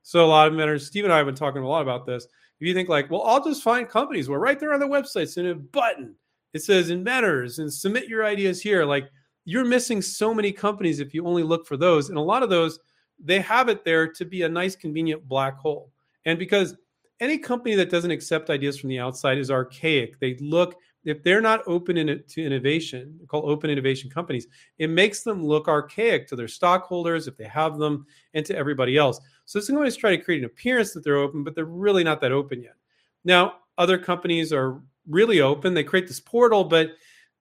So a lot of inventors, Steve and I have been talking a lot about this. If you think like, well, I'll just find companies where right there on the websites in a button it says inventors and submit your ideas here. Like you're missing so many companies if you only look for those. And a lot of those, they have it there to be a nice, convenient black hole. And because any company that doesn't accept ideas from the outside is archaic. They look, if they're not open in to innovation, called open innovation companies, it makes them look archaic to their stockholders if they have them and to everybody else. So it's always try to create an appearance that they're open, but they're really not that open yet. Now, other companies are really open. They create this portal, but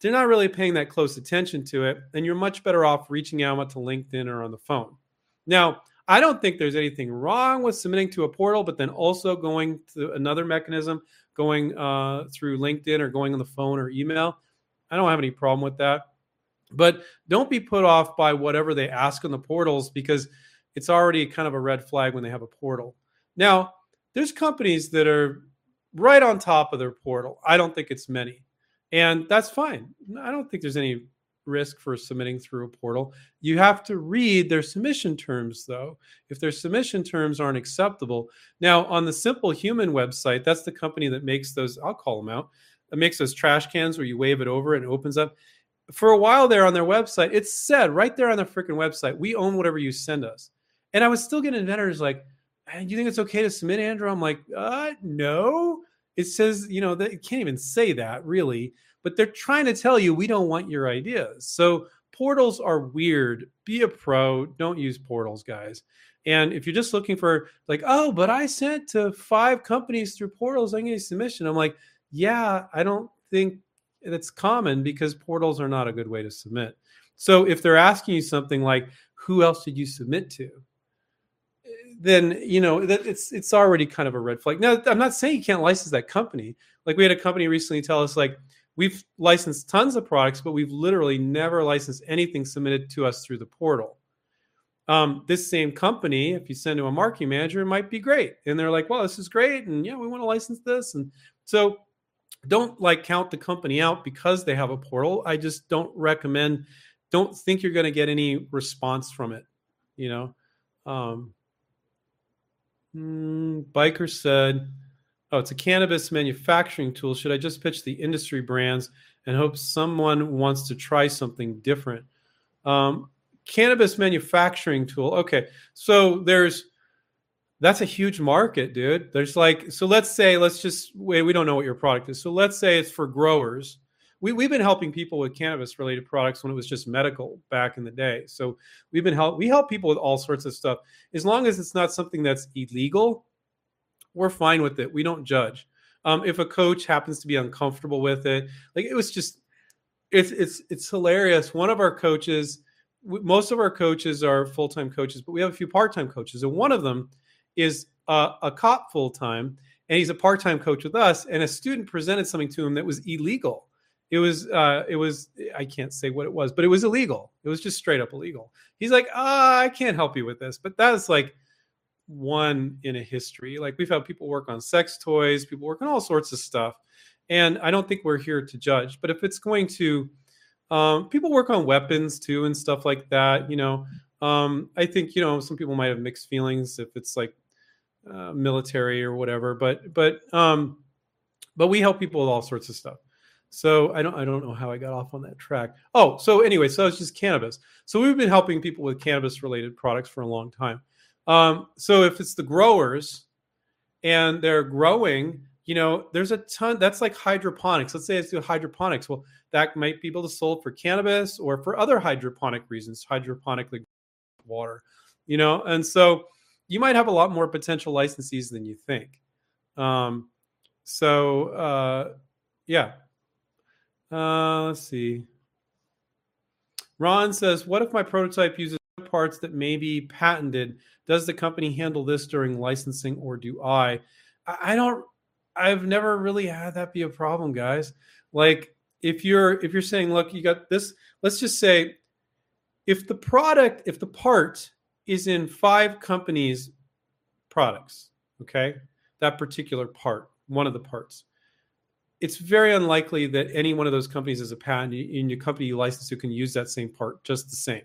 they're not really paying that close attention to it. And you're much better off reaching out to LinkedIn or on the phone. Now, I don't think there's anything wrong with submitting to a portal, but then also going to another mechanism, going uh, through LinkedIn or going on the phone or email. I don't have any problem with that. But don't be put off by whatever they ask on the portals because it's already kind of a red flag when they have a portal. Now, there's companies that are right on top of their portal. I don't think it's many. And that's fine. I don't think there's any risk for submitting through a portal. You have to read their submission terms, though. If their submission terms aren't acceptable. Now, on the simplehuman website, that's the company that makes those, I'll call them out, it makes those trash cans where you wave it over and it opens up. For a while there on their website, it said right there on the freaking website, we own whatever you send us. And I was still getting inventors like, do you think it's okay to submit, Andrew? I'm like, uh, no. It says, you know, that it can't even say that really. but they're trying to tell you we don't want your ideas. So portals are weird. Be a pro. Don't use portals, guys. And if you're just looking for like, oh, but I sent to five companies through portals, I get a submission. I'm like, yeah, I don't think that's common because portals are not a good way to submit. So if they're asking you something like, who else did you submit to? Then you know that it's it's already kind of a red flag. Now I'm not saying you can't license that company. Like we had a company recently tell us like we've licensed tons of products, but we've literally never licensed anything submitted to us through the portal. Um, this same company, if you send to a marketing manager, it might be great. And they're like, well, this is great. And yeah, we want to license this. And so don't like count the company out because they have a portal. I just don't recommend, don't think you're going to get any response from it. You know, um, mm, Biker said, oh, it's a cannabis manufacturing tool. Should I just pitch the industry brands and hope someone wants to try something different? Um, cannabis manufacturing tool. Okay, so there's that's a huge market, dude. There's like so let's say let's just wait, we don't know what your product is. So let's say it's for growers. We, we've been helping people with cannabis related products when it was just medical back in the day. So we've been help we help people with all sorts of stuff. As long as it's not something that's illegal, we're fine with it. We don't judge. Um, if a coach happens to be uncomfortable with it, like it was just it's it's it's hilarious. One of our coaches most of our coaches are full-time coaches but we have a few part-time coaches and one of them is a, a cop full-time and he's a part-time coach with us and a student presented something to him that was illegal it was uh it was i can't say what it was but it was illegal it was just straight up illegal he's like ah i can't help you with this but that's like one in a history like we've had people work on sex toys people work on all sorts of stuff and i don't think we're here to judge but if it's going to um, people work on weapons too and stuff like that. You know, um, I think you know some people might have mixed feelings if it's like uh, military or whatever. But but um, but we help people with all sorts of stuff. So I don't I don't know how I got off on that track. Oh, so anyway, so it's just cannabis. So we've been helping people with cannabis related products for a long time. Um, so if it's the growers and they're growing you know, there's a ton that's like hydroponics. Let's say it's hydroponics. Well, that might be able to sold for cannabis or for other hydroponic reasons, hydroponically water, you know, and so you might have a lot more potential licensees than you think. Um, so uh, yeah. Uh, let's see. Ron says, "What if my prototype uses parts that may be patented? Does the company handle this during licensing, or do I?" I don't I've never really had that be a problem, guys. Like if you're if you're saying, look, you got this, let's just say if the product, if the part is in five companies' products, okay, that particular part, one of the parts, it's very unlikely that any one of those companies is a patent in your company you license who can use that same part just the same.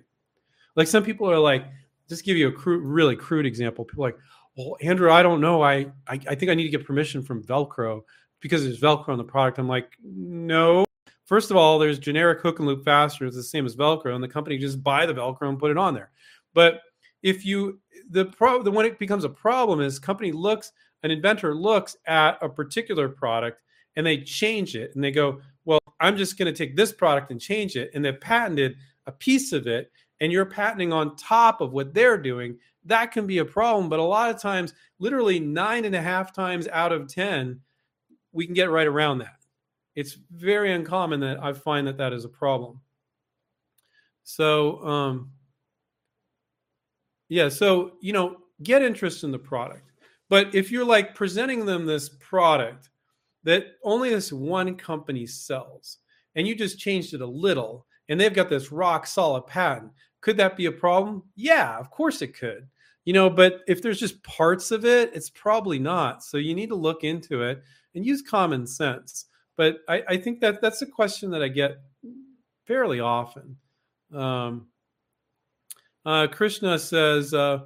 Like some people are like, just give you a crude, really crude example. People like, well, Andrew, I don't know. I, I, I think I need to get permission from Velcro because there's Velcro on the product. I'm like, no. First of all, there's generic hook and loop fasteners the same as Velcro, and the company just buy the Velcro and put it on there. But if you the pro the when it becomes a problem is company looks an inventor looks at a particular product and they change it and they go, well, I'm just going to take this product and change it, and they've patented a piece of it, and you're patenting on top of what they're doing that can be a problem. But a lot of times, literally nine and a half times out of 10, we can get right around that. It's very uncommon that I find that that is a problem. So, um, yeah, so, you know, get interest in the product. But if you're like presenting them this product that only this one company sells, and you just changed it a little, and they've got this rock solid patent, could that be a problem? Yeah, of course it could. You know but if there's just parts of it it's probably not. So you need to look into it and use common sense. But i, I think that that's a question that i get fairly often. Um, uh, krishna says uh,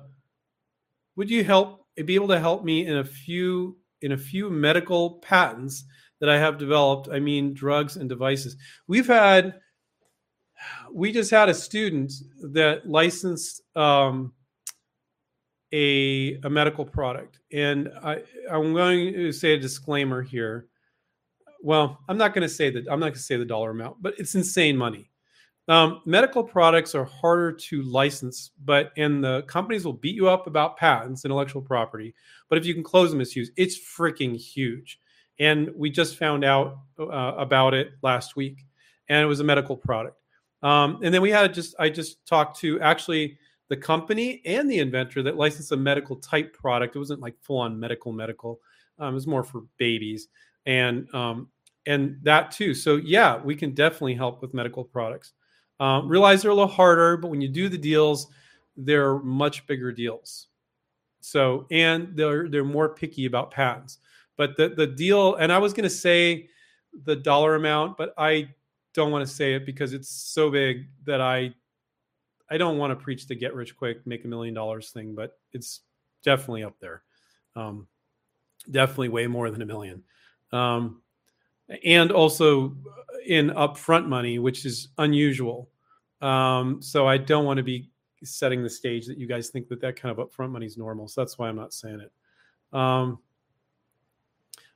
would you help be able to help me in a few in a few medical patents that i have developed i mean drugs and devices we've had we just had a student that licensed um, a, a medical product. And I, I'm going to say a disclaimer here. well, I'm not going to say that. I'm not going to say the dollar amount, but it's insane money. Um, medical products are harder to license, but and the companies will beat you up about patents, intellectual property. But if you can close a misuse, it's freaking huge. And we just found out uh, about it last week, and it was a medical product. Um, and then we had just I just talked to actually the company and the inventor that licensed a medical type product. It wasn't like full on medical medical. Um, it was more for babies and um, and that too. So yeah, we can definitely help with medical products. Um, realize they're a little harder, but when you do the deals, they're much bigger deals. So and they're they're more picky about patents. But the the deal, and I was going to say the dollar amount, but I don't want to say it because it's so big that I I don't want to preach the get rich quick, make a million dollars thing, but it's definitely up there. Um, definitely way more than a million. Um, and also in upfront money, which is unusual. Um, so I don't want to be setting the stage that you guys think that that kind of upfront money is normal. So that's why I'm not saying it. Um,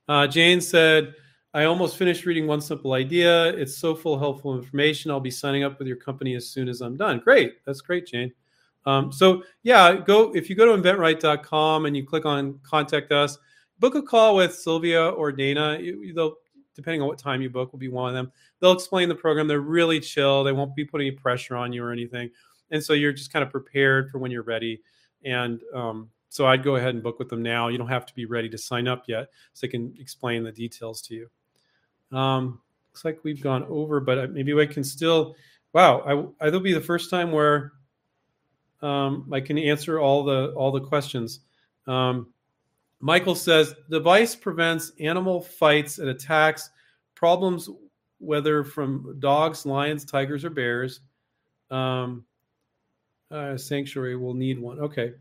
uh, Jane said, I almost finished reading One Simple Idea. It's so full of helpful information. I'll be signing up with your company as soon as I'm done. Great. That's great, Jane. Um, so yeah, go if you go to inventright.com and you click on contact us, book a call with Sylvia or Dana. They'll depending on what time you book will be one of them. They'll explain the program. They're really chill. They won't be putting any pressure on you or anything. And so you're just kind of prepared for when you're ready. And um, so I'd go ahead and book with them now. You don't have to be ready to sign up yet, so they can explain the details to you. Um, looks like we've gone over, but maybe I can still. Wow, I, it'll be the first time where um, I can answer all the all the questions. Um, Michael says device prevents animal fights and attacks, problems whether from dogs, lions, tigers, or bears. Um, uh, sanctuary will need one. Okay.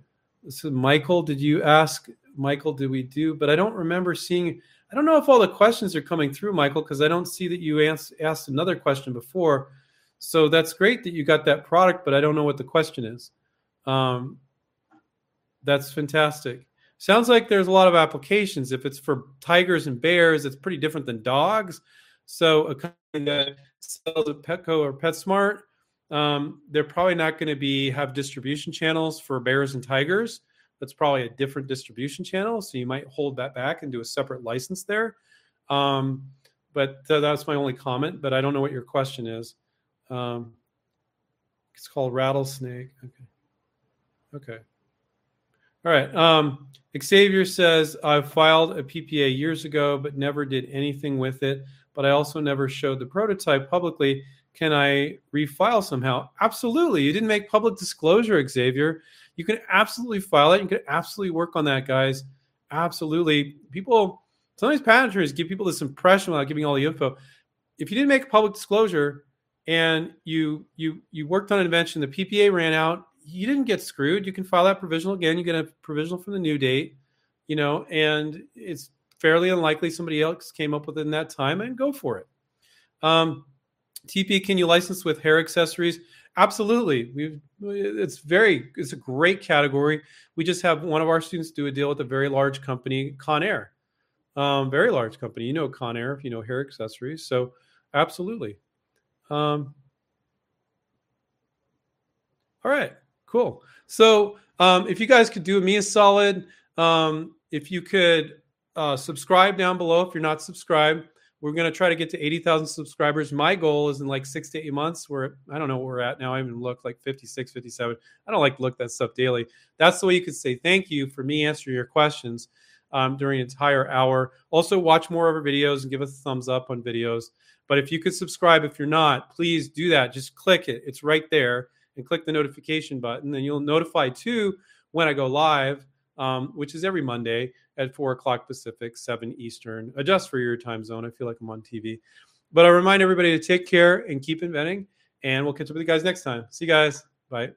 So Michael, did you ask Michael? Did we do? But I don't remember seeing. I don't know if all the questions are coming through, Michael, because I don't see that you asked, asked another question before. So that's great that you got that product, but I don't know what the question is. Um, that's fantastic. Sounds like there's a lot of applications. If it's for tigers and bears, it's pretty different than dogs. So a company that sells at Petco or PetSmart, um, they're probably not going to be have distribution channels for bears and tigers that's probably a different distribution channel. So you might hold that back and do a separate license there. Um, but th- that's my only comment. But I don't know what your question is. Um, it's called rattlesnake. Okay. Okay. All right. Um, Xavier says I filed a PPA years ago, but never did anything with it. But I also never showed the prototype publicly. Can I refile somehow? Absolutely. You didn't make public disclosure, Xavier you can absolutely file it. You can absolutely work on that, guys. Absolutely. People, sometimes patent give people this impression without giving all the info. If you didn't make a public disclosure and you you you worked on an invention, the PPA ran out, you didn't get screwed. You can file that provisional again. You get a provisional from the new date, you know, and it's fairly unlikely somebody else came up within that time and go for it. Um, TP, can you license with hair accessories? Absolutely. We've it's very it's a great category. We just have one of our students do a deal with a very large company, Conair. Um, very large company. You know Conair if you know hair accessories. So absolutely. Um, all right, cool. So um, if you guys could do me a solid, um, if you could uh, subscribe down below if you're not subscribed we're going to try to get to 80,000 subscribers. My goal is in like six to eight months. Where I don't know where we're at now. I even look like 56, 57. I don't like to look that stuff daily. That's the way you could say thank you for me answering your questions um, during an entire hour. Also, watch more of our videos and give us a thumbs up on videos. But if you could subscribe, if you're not, please do that. Just click it. It's right there, and click the notification button, and you'll notify too when I go live, um, which is every Monday at four o'clock Pacific, seven Eastern. Adjust for your time zone. I feel like I'm on TV. But I remind everybody to take care and keep inventing. And we'll catch up with you guys next time. See you guys. Bye.